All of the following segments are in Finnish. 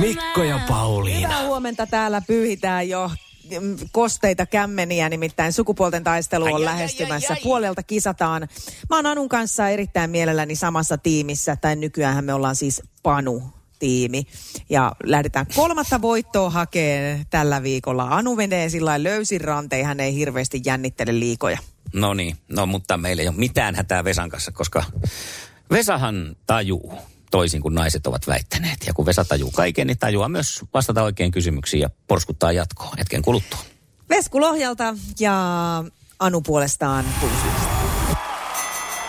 Mikko ja Pauliina. Hyvää huomenta täällä pyyhitään jo kosteita kämmeniä, nimittäin sukupuolten taistelu on Ai, ai, lähestymässä. ai, ai. Puolelta kisataan. Mä oon Anun kanssa erittäin mielelläni samassa tiimissä, tai nykyään me ollaan siis Panu tiimi. Ja lähdetään kolmatta voittoa hakeen tällä viikolla. Anu menee sillä lailla löysin rantein, hän ei hirveästi jännittele liikoja. No niin, no mutta meillä ei ole mitään hätää Vesan kanssa, koska Vesahan tajuu toisin kuin naiset ovat väittäneet. Ja kun Vesa tajuu kaiken, niin tajuaa myös vastata oikein kysymyksiin ja porskuttaa jatkoon hetken kuluttua. Vesku Lohjalta ja Anu puolestaan Pulsyystä.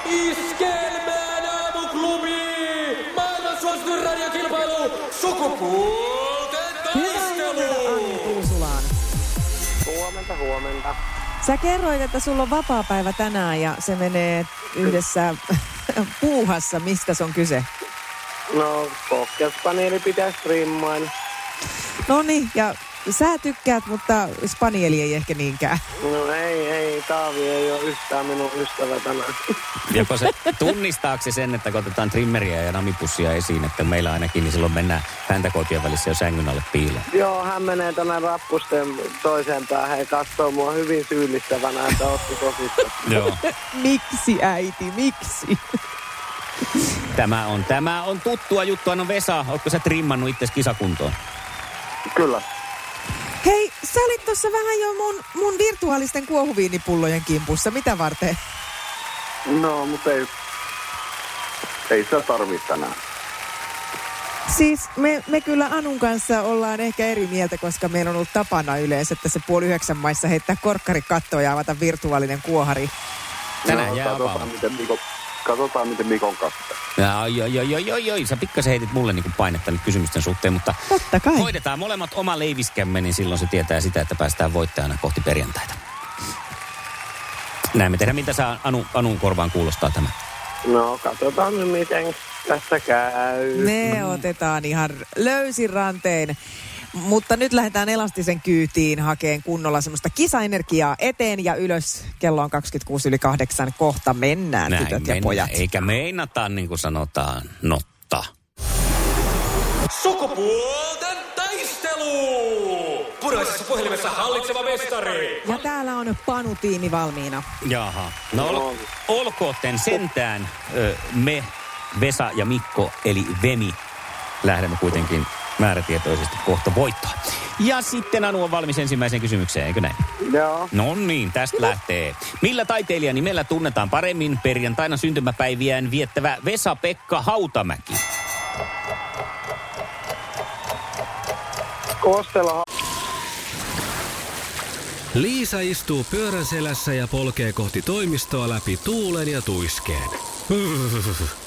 Iskelmään aamuklubi! Maailman suosituin radiokilpailu! Sukupuolten taistelu! Huomenta, huomenta. Sä kerroit, että sulla on vapaa-päivä tänään ja se menee yhdessä puuhassa. Mistä se on kyse? No, pohjaspaneeli pitää strimmailla. No niin, ja sä tykkäät, mutta spanieli ei ehkä niinkään. No ei, ei, Taavi ei ole yhtään minun ystävä tänään. Joko se tunnistaako se sen, että kun otetaan trimmeriä ja namipussia esiin, että meillä ainakin, niin silloin mennään häntäkootien välissä jo sängyn alle piiloon. Joo, hän menee tänne rappusten toiseen päähän ja katsoo mua hyvin syyllistävänä, että ootko tosissaan. Joo. Miksi äiti, miksi? Tämä on, tämä on tuttua juttua. No Vesa, ootko sä trimmannut itse kisakuntoon? Kyllä. Hei, sä olit tuossa vähän jo mun, mun virtuaalisten kuohuviinipullojen kimpussa. Mitä varten? No, mutta ei, ei sitä tarvitse tänään. Siis me, me kyllä Anun kanssa ollaan ehkä eri mieltä, koska meillä on ollut tapana yleensä, että se puoli yhdeksän maissa heittää korkkari kattoon ja avata virtuaalinen kuohari. Tänään no, jää miten Mikon, katsotaan, miten Mikon kanssa. Ja, joo, joo, joo, joo, joo. Sä pikkasen heitit mulle niin painetta nyt kysymysten suhteen, mutta Totta kai. hoidetaan molemmat oma leiviskämme, niin silloin se tietää sitä, että päästään voittajana kohti perjantaita. Näin me tehdään. Mitä sä Anu, Anun korvaan kuulostaa tämä? No, katsotaan nyt miten tässä käy. Me otetaan ihan löysin rantein. Mutta nyt lähdetään elastisen kyytiin hakeen kunnolla semmoista kisaenergiaa eteen ja ylös. Kello on 26 yli kahdeksan. Kohta mennään, tytöt ja mennään. pojat. Eikä meinata, niin kuin sanotaan, notta. Sukupuolten taistelu! Punaisessa puhelimessa hallitseva mestari! Ja täällä on Panu-tiimi valmiina. Jaha. No ol, olkootten sentään ö, me, Vesa ja Mikko, eli Vemi, lähdemme kuitenkin määrätietoisesti kohta voittaa. Ja sitten Anu on valmis ensimmäiseen kysymykseen, eikö näin? Joo. No niin, tästä lähtee. Millä taiteilijan nimellä tunnetaan paremmin perjantaina syntymäpäiviään viettävä Vesa-Pekka Hautamäki? Kostela Liisa istuu pyörän selässä ja polkee kohti toimistoa läpi tuulen ja tuiskeen.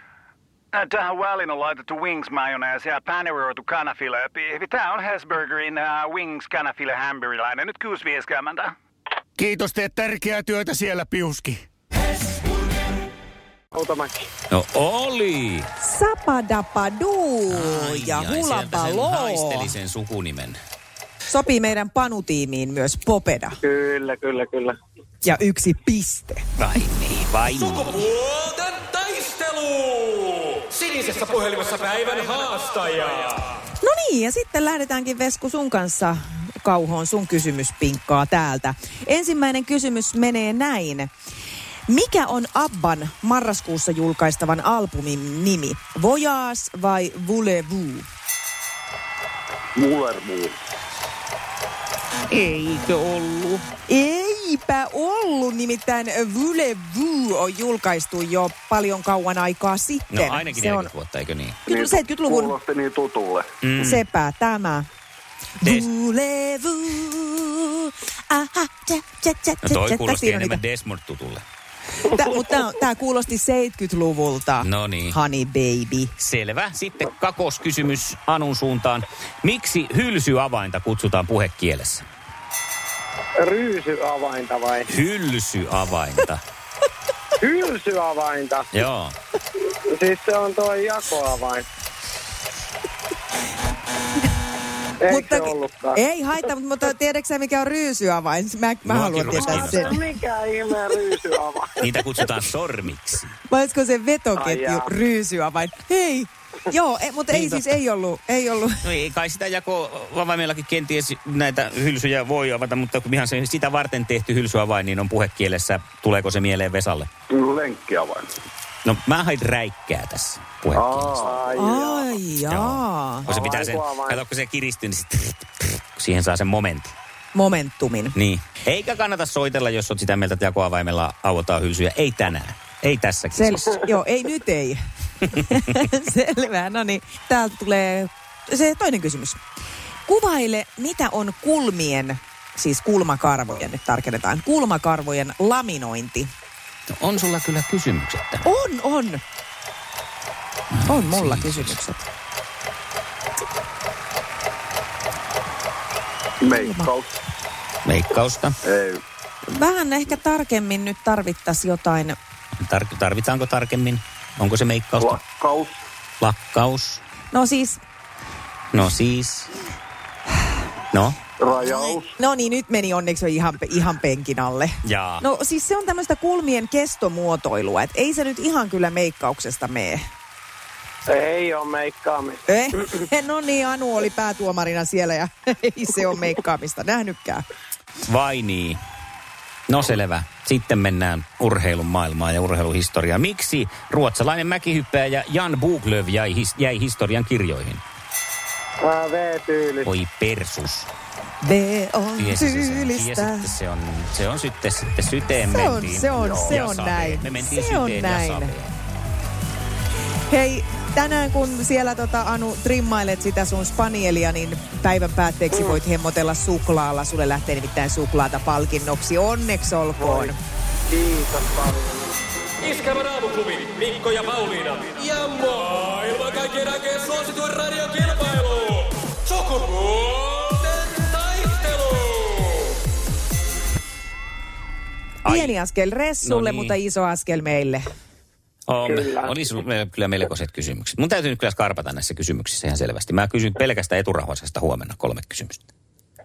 Äh, Tähän väliin on laitettu wings mayonnaise ja paneroitu kanafila. Tämä on Hesburgerin uh, wings kanafila hamburilainen. Nyt 6.50. Kiitos, teet tärkeää työtä siellä, Piuski. No oli! Sapadapadu ja Ai, hulapalo. haisteli sen sukunimen. Sopii meidän Panu-tiimiin myös Popeda. Kyllä, kyllä, kyllä. Ja yksi piste. Vai niin, vai niin. Sukupuolten taistelu! Sinisessä puhelimessa päivän haastaja! No niin, ja sitten lähdetäänkin Vesku sun kanssa kauhoon sun kysymyspinkkaa täältä. Ensimmäinen kysymys menee näin. Mikä on Abban marraskuussa julkaistavan albumin nimi? Voyage vai Voulez-vous? Mullermuu. Eikö ollut? Eipä ollut, nimittäin Voulez-Vous on julkaistu jo paljon kauan aikaa sitten. No ainakin Se 40 on vuotta, eikö niin? kyllä 70-luvun Kuulosti niin tutulle. Mm. sepä tämä. Des- Voulez-vous, aha, tja, tja, tja, No toi kuulosti enemmän Desmond tutulle. Tää, mutta tämä kuulosti 70-luvulta. No niin. Honey baby. Selvä. Sitten kakoskysymys Anun suuntaan. Miksi hylsyavainta kutsutaan puhekielessä? Ryysyavainta vai? Hylsyavainta. Hylsyavainta. Joo. Siis se on tuo jakoavain. Eikö mutta, se ollutkaan? ei haittaa, mutta tiedätkö sä mikä on ryysyavain? Mä, mä haluan tietää kiinnostaa. sen. Mikä ihme ryysyavain? Niitä kutsutaan sormiksi. Vai olisiko se vetoketju ryysyavain? Hei! Joo, e, mutta ei Niin siis totta. ei ollut, ei ollut. No ei kai sitä jako avaimellakin kenties näitä hylsyjä voi avata, mutta kun ihan se sitä varten tehty hylsyavain, niin on puhekielessä. Tuleeko se mieleen Vesalle? Lenkkiavain. No mä hain räikkää tässä puhekielessä. Ai jaa. Ai jaa. Kun se pitää sen, kato kun se kiristyy, niin sit, siihen saa sen momentin. Momentumin. Niin. Eikä kannata soitella, jos olet sitä mieltä, että jakoavaimella auotaan hylsyjä. Ei tänään. Ei tässäkin. Sel- siis. joo, ei nyt ei. Selvä. No niin, täältä tulee se toinen kysymys. Kuvaile, mitä on kulmien, siis kulmakarvojen, nyt tarkennetaan, kulmakarvojen laminointi. No, on sulla kyllä kysymykset tähän. On, on. On mulla Siis. kysymykset. Meikkaus. Meikkausta. Ei. Vähän ehkä tarkemmin nyt tarvittaisiin jotain. Tar- tarvitaanko tarkemmin? Onko se meikkausta? Lakkaus. Lakkaus. No siis, No siis. No. Rajaus. no niin, nyt meni onneksi jo ihan, ihan penkin alle. Jaa. No siis se on tämmöistä kulmien kestomuotoilua, että ei se nyt ihan kyllä meikkauksesta mene. Ei ole meikkaamista. Eh, no niin, Anu oli päätuomarina siellä ja ei se ole meikkaamista nähnytkään. Vai niin? No selvä. Sitten mennään urheilun maailmaan ja urheiluhistoriaan. Miksi ruotsalainen mäkihyppääjä Jan Buglöv jäi, his- jäi historian kirjoihin? Ää, V-tyyli. Oi persus. V on Tiesi se tyylistä. Että se on, se on sitten, sitten syteen Se on- mentiin. se on- Joo. se on saveen. näin. Me mentiin Se on syteen näin. ja saveen. Hei, tänään kun siellä tota, Anu trimmailet sitä sun spanielia, niin päivän päätteeksi voit hemmotella suklaalla. Sulle lähtee nimittäin suklaata palkinnoksi. Onneksi olkoon. Kiitos paljon. Iskävän aamuklubi, Mikko ja Pauliina. Ja maailman kaikkien aikeen suosituen radiokilpailu. Sukupuolten taistelu. Ai. Pieni askel Ressulle, No niin. mutta iso askel meille. On, Kyllä. oli sulla me- kyllä melkoiset kysymykset. Mun täytyy nyt kyllä skarpata näissä kysymyksissä ihan selvästi. Mä kysyn pelkästään eturauhasesta huomenna kolme kysymystä.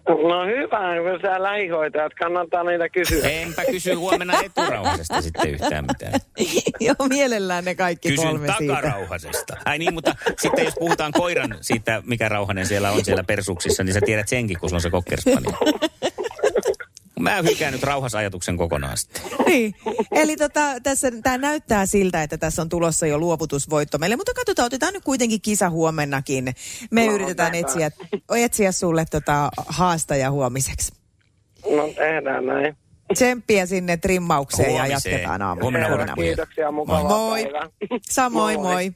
No hyvä, kun sä lähihoitajat, kannattaa niitä kysyä. Enpä kysy huomenna eturauhasesta sitten yhtään mitään. Joo, mielellään ne kaikki Kysyn kolme siitä. takarauhasesta. Ai niin, mutta sitten jos puhutaan koiran siitä, mikä rauhanen siellä on siellä persuksissa, niin sä tiedät senkin, kun se on se kokkerspani. Mä hylkään nyt rauhasajatuksen kokonaan sitten. Niin. Eli tota, tässä tämä näyttää siltä, että tässä on tulossa jo luovutusvoitto meille, mutta katsotaan, otetaan nyt kuitenkin kisa huomennakin. Me No, yritetään etsiä, etsiä sulle tota haastaja huomiseksi. No tehdään näin. Tsemppiä sinne trimmaukseen ja Huomiseen. jatketaan aamulla. Huomenna, huomenna. Kiitoksia, mukavaa Moi. päivää. Samoin, moi.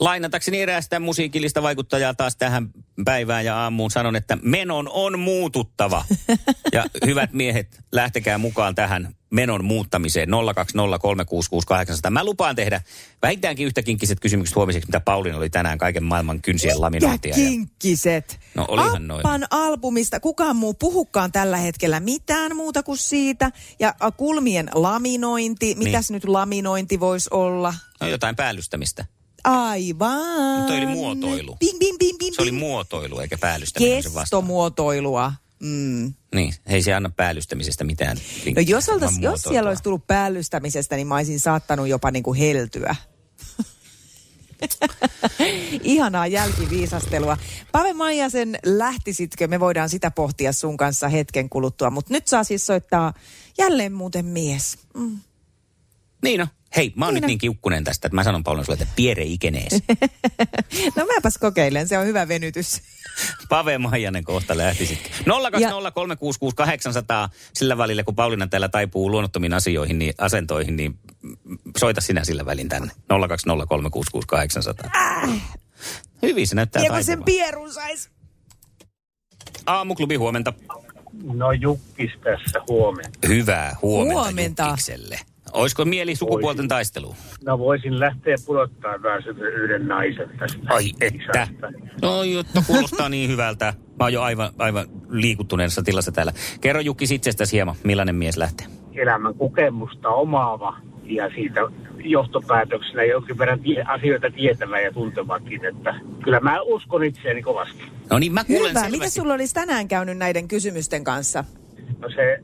Lainatakseni eräästä musiikillista vaikuttajaa taas tähän päivään ja aamuun sanon, että menon on muututtava. Ja hyvät miehet, lähtekää mukaan tähän menon muuttamiseen 020366800. Mä lupaan tehdä vähintäänkin yhtä kinkkiset kysymykset huomiseksi, mitä Paulin oli tänään kaiken maailman kynsien laminointia. Ja kinkkiset. No, olihan noin. Appan albumista kukaan muu puhukaan tällä hetkellä mitään muuta kuin siitä. Ja kulmien laminointi. Mitäs nyt laminointi voisi olla? no jotain päällystämistä. Aivan. Mutta oli muotoilu. Bing, bing, bing, bing, Se oli muotoilu eikä päällystäminen. Kestomuotoilua. Mm. Niin, ei se anna päällystämisestä mitään. No jos, oltais, jos siellä olisi tullut päällystämisestä, niin mä olisin saattanut jopa niin kuin heltyä. Ihanaa jälkiviisastelua. Pave Maijasen lähtisitkö? Me voidaan sitä pohtia sun kanssa hetken kuluttua. Mutta nyt saa siis soittaa jälleen muuten mies. Mm. Niin no, Hei, mä oon Siinä. nyt niin kiukkunen tästä, että mä sanon Pauliina sulle, että piere ikenees. No mäpäs kokeilen, se on hyvä venytys. Pave Maijanen kohta lähti sitten. 020366800 sillä välillä, kun Pauliina täällä taipuu luonnottomiin asioihin, niin asentoihin, niin soita sinä sillä välin tänne. 020366800. Hyvin se näyttää Ja kun sen pierun sais. Aamuklubi huomenta. No Jukkis tässä huomenta. Hyvää huomenta, Huomenta. Jukkikselle. Olisiko mieli sukupuolten taisteluun? No voisin lähteä pudottaa taas yhden naisen tästä Ai että. No juttu kuulostaa niin hyvältä. Mä oon jo aivan, aivan liikuttuneessa tilassa täällä. Kerro Jukki itsestäsi hieman, millainen mies lähtee? Elämän kokemusta omaava ja siitä johtopäätöksenä jonkin verran tie- asioita tietävä ja tuntevakin, että kyllä mä uskon itseäni kovasti. No niin, mä kuulen Hyvä. Selvästi. sulla olisi tänään käynyt näiden kysymysten kanssa? No se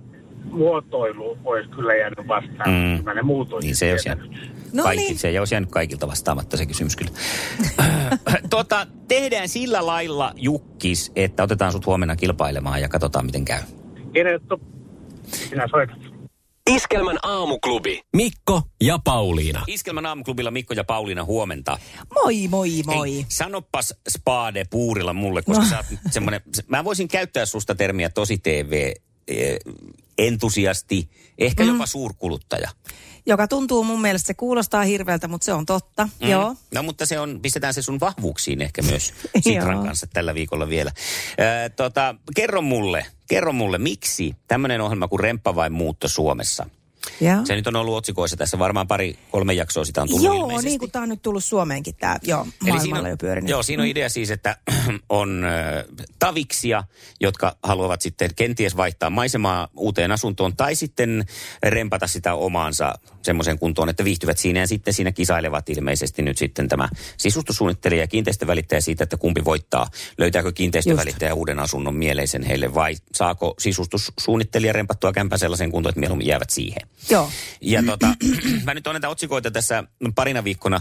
muotoilu olisi kyllä jäänyt vastaan, Mm. mä ne muut Niin se olisi jäänyt. No Kaikki, niin. Se ei olisi jäänyt kaikilta vastaamatta se kysymys kyllä. tota, tehdään sillä lailla, Jukkis, että otetaan sut huomenna kilpailemaan ja katsotaan, miten käy. Eretto, sinä soitat. Iskelmän aamuklubi. Mikko ja Pauliina. Iskelmän aamuklubilla Mikko ja Pauliina huomenta. Moi, moi, moi. Hei, sanopas Spade puurilla mulle, koska No. sä oot semmonen, mä voisin käyttää susta termiä tosi TV eh, entusiasti, ehkä Mm. jopa suurkuluttaja. Joka tuntuu mun mielestä, se kuulostaa hirveältä, mutta se on totta. Mm. Joo. No mutta se on, pistetään se sun vahvuuksiin ehkä myös Sitran kanssa tällä viikolla vielä. Ää, tota, kerro mulle, kerro mulle, miksi tämmöinen ohjelma kuin Remppa vai muutto Suomessa? Ja. Se nyt on ollut otsikoissa tässä, varmaan pari, kolme jaksoa sitä on tullut Joo, ilmeisesti. niin kuin tämä on nyt tullut Suomeenkin tämä, joo, Eli siinä on, jo pyörinyt. Joo, siinä on idea siis, että on äh, taviksia, jotka haluavat sitten kenties vaihtaa maisemaa uuteen asuntoon tai sitten rempata sitä omaansa semmoiseen kuntoon, että viihtyvät siinä ja sitten siinä kisailevat ilmeisesti nyt sitten tämä sisustussuunnittelija ja kiinteistövälittäjä siitä, että kumpi voittaa. Löytääkö kiinteistövälittäjä uuden asunnon mieleisen heille vai saako sisustussuunnittelija rempattua kämpän sellaisen kuntoon, että mieluummin jäävät siihen. Joo. Ja tota, mä nyt olen näitä otsikoita tässä parina viikkona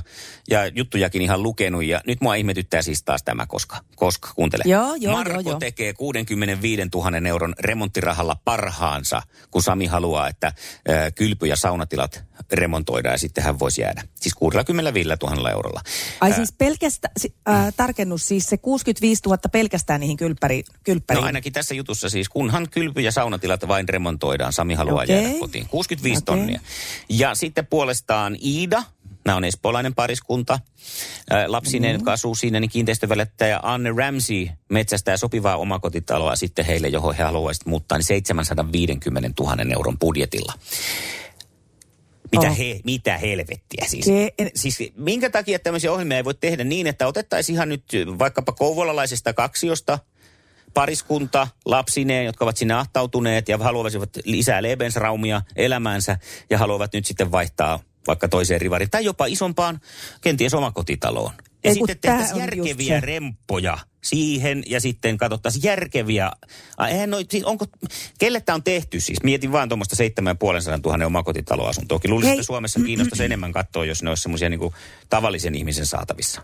ja juttujakin ihan lukenut ja nyt mua ihmetyttää siis taas tämä, koska, koska kuuntele. Joo, joo, Marko joo, joo. tekee 65 000 euron remonttirahalla parhaansa, kun Sami haluaa, että ö, kylpy- ja saunatilat remontoidaan ja sitten hän voisi jäädä. Siis 65 000 eurolla. Ai Ää, siis pelkästään, äh, tarkennus siis se 65 000 pelkästään niihin kylppäri, kylppäriin. No ainakin tässä jutussa siis, kunhan kylpy- ja saunatilat vain remontoidaan, Sami haluaa Okei. jäädä kotiin. 65 Okei. tonnia. Ja sitten puolestaan Iida, nämä on espoolainen pariskunta, ää, lapsinen, Mm. jotka asuu siinä, niin kiinteistövälittäjä Anne Ramsey metsästää sopivaa omakotitaloa sitten heille, johon he haluaisivat muuttaa, niin 750 000 euron budjetilla. Mitä, Oh. he, mitä helvettiä siis? Ke- en- Siis minkä takia tämmöisiä ohjelmia ei voi tehdä niin, että otettaisiin ihan nyt vaikkapa kouvolalaisesta kaksiosta pariskunta lapsineen, jotka ovat sinne ahtautuneet ja haluaisivat lisää Lebensraumia elämäänsä ja haluavat nyt sitten vaihtaa vaikka toiseen rivariin tai jopa isompaan, kenties omakotitaloon. Ja Ei, sitten tehtäisiin järkeviä remppoja siihen ja sitten katsottaisiin järkeviä. Eihän noi, onko, kelle tämä on tehty siis? Mietin vaan tuommoista 7500 000 omakotitaloasuntoakin. Luulisin, Hei. että Suomessa kiinnostaisi enemmän katsoa, jos ne olisi semmoisia niin tavallisen ihmisen saatavissa.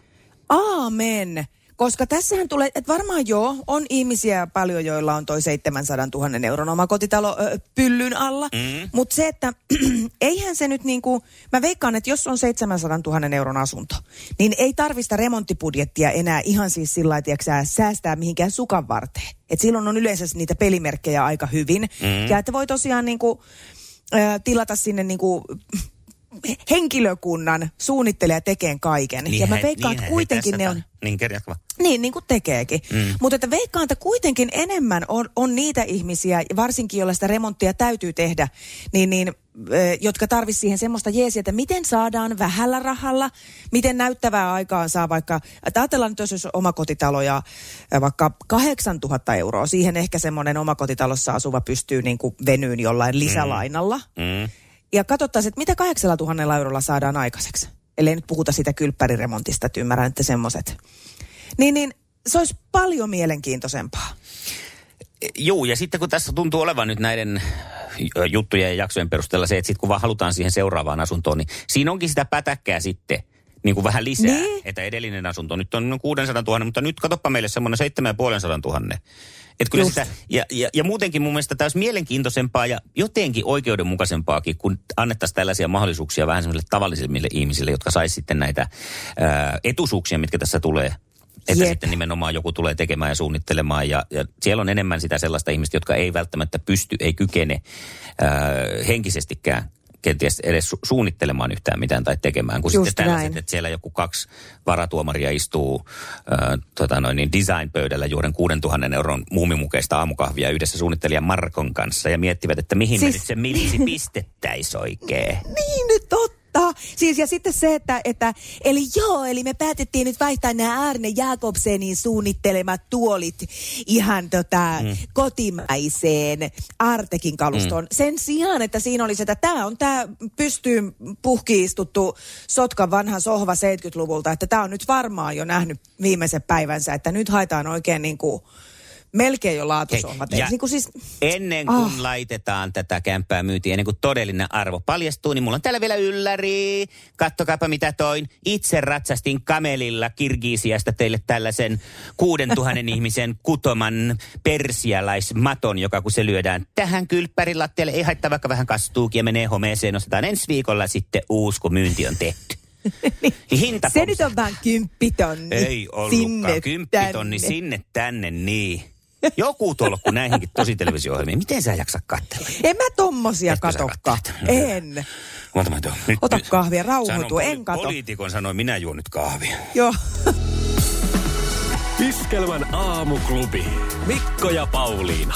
Aamen. Koska tässähän tulee, että varmaan joo, on ihmisiä paljon, joilla on toi 700 000 euron omakotitalo ö, pyllyn alla. Mm. Mutta se, että eihän se nyt niinku, mä veikkaan, että jos on 700 000 euron asunto, niin ei tarvista remonttibudjettia enää ihan siis sillä lailla, säästää mihinkään sukan varteen. Et silloin on yleensä niitä pelimerkkejä aika hyvin. Mm. Ja että voi tosiaan niinku, ö, tilata sinne niinku henkilökunnan suunnittelija tekeen kaiken. ja mä veikkaan, että niinhän he kuitenkin ne on... Niin, kerjatko vaan. Niin, niin kuin tekeekin. Mm. Mutta että veikkaan, että kuitenkin enemmän on, on niitä ihmisiä, varsinkin joilla sitä remonttia täytyy tehdä, niin, niin, jotka tarvitsisivat siihen semmoista jeesiä, että miten saadaan vähällä rahalla, miten näyttävää aikaan saa vaikka, että ajatellaan nyt, jos olisi omakotitalo ja ö, vaikka 8000 euroa, siihen ehkä semmoinen omakotitalossa asuva pystyy niin kuin venyyn jollain lisälainalla. Mm. Ja katsottaisiin, että mitä 8000 eurolla saadaan aikaiseksi. Ellei nyt puhuta sitä kylppäriremontista, että ymmärrän, että semmoiset. Niin, niin se olisi paljon mielenkiintoisempaa. Joo, ja sitten kun tässä tuntuu olevan nyt näiden juttujen ja jaksojen perusteella se, että sitten kun vaan halutaan siihen seuraavaan asuntoon, niin siinä onkin sitä pätäkkää sitten niin kuin vähän lisää. Niin. Että edellinen asunto nyt on 600 000, mutta nyt katsoppa meille semmoinen 750 000. Et kyllä Just. sitä, ja, ja, ja muutenkin mun mielestä tämä olisi mielenkiintoisempaa ja jotenkin oikeudenmukaisempaakin, kun annettaisiin tällaisia mahdollisuuksia vähän semmoisille tavallisille ihmisille, jotka saisi sitten näitä ää, etuisuuksia, mitkä tässä tulee. Että Jep. sitten nimenomaan joku tulee tekemään ja suunnittelemaan. Ja, ja siellä on enemmän sitä sellaista ihmistä, jotka ei välttämättä pysty, ei kykene ää, henkisestikään kenties edes su- suunnittelemaan yhtään mitään tai tekemään. Kun Just sitten tällaiset, näin. että siellä joku kaksi varatuomaria istuu ää, tota noin, niin design-pöydällä juoden 6000 euron muumimukeista aamukahvia yhdessä suunnittelijan Markon kanssa ja miettivät, että mihin siis... Me nyt se milisi pistettäis oikein. Niin totta. Siis ja sitten se, että, että eli joo, eli me päätettiin nyt vaihtaa nämä Arne Jakobsenin suunnittelemat tuolit ihan tota mm. kotimaiseen Artekin kalustoon. Mm. Sen sijaan, että siinä olisi, että tämä on tämä pystyyn puhkiistuttu Sotkan vanha sohva 70-luvulta, että tämä on nyt varmaan jo nähnyt viimeisen päivänsä, että nyt haetaan oikein niin kuin melkein jo laatusohvat. Hei, ja niin kuin siis, Ennen kuin Ah. laitetaan tätä kämppää myyntiin, ennen kuin todellinen arvo paljastuu, niin mulla on täällä vielä ylläri. Kattokaapa mitä toin. Itse ratsastin kamelilla Kirgisiasta teille tällaisen 6000 ihmisen kutoman persialaismaton, joka kun se lyödään tähän kylppärilattialle, ei haittaa vaikka vähän kastuukin ja menee homeeseen, ostetaan ensi viikolla sitten uusi, kun myynti on tehty. Niin hinta se nyt on vaan kymppitonni. ei ollutkaan. sinne Kymppitonni tänne. sinne tänne, niin. Joku tolkku näihinkin tosi televisio-ohjelmiin. Miten sä jaksa katsella? En mä tommosia katokka. No En. Ota, mä tuon. nyt, Ota kahvia, rauhoitu, Sanon en kato. Poliitikon sanoi, minä juon nyt kahvia. Joo. Iskelmän aamuklubi. Mikko ja Pauliina.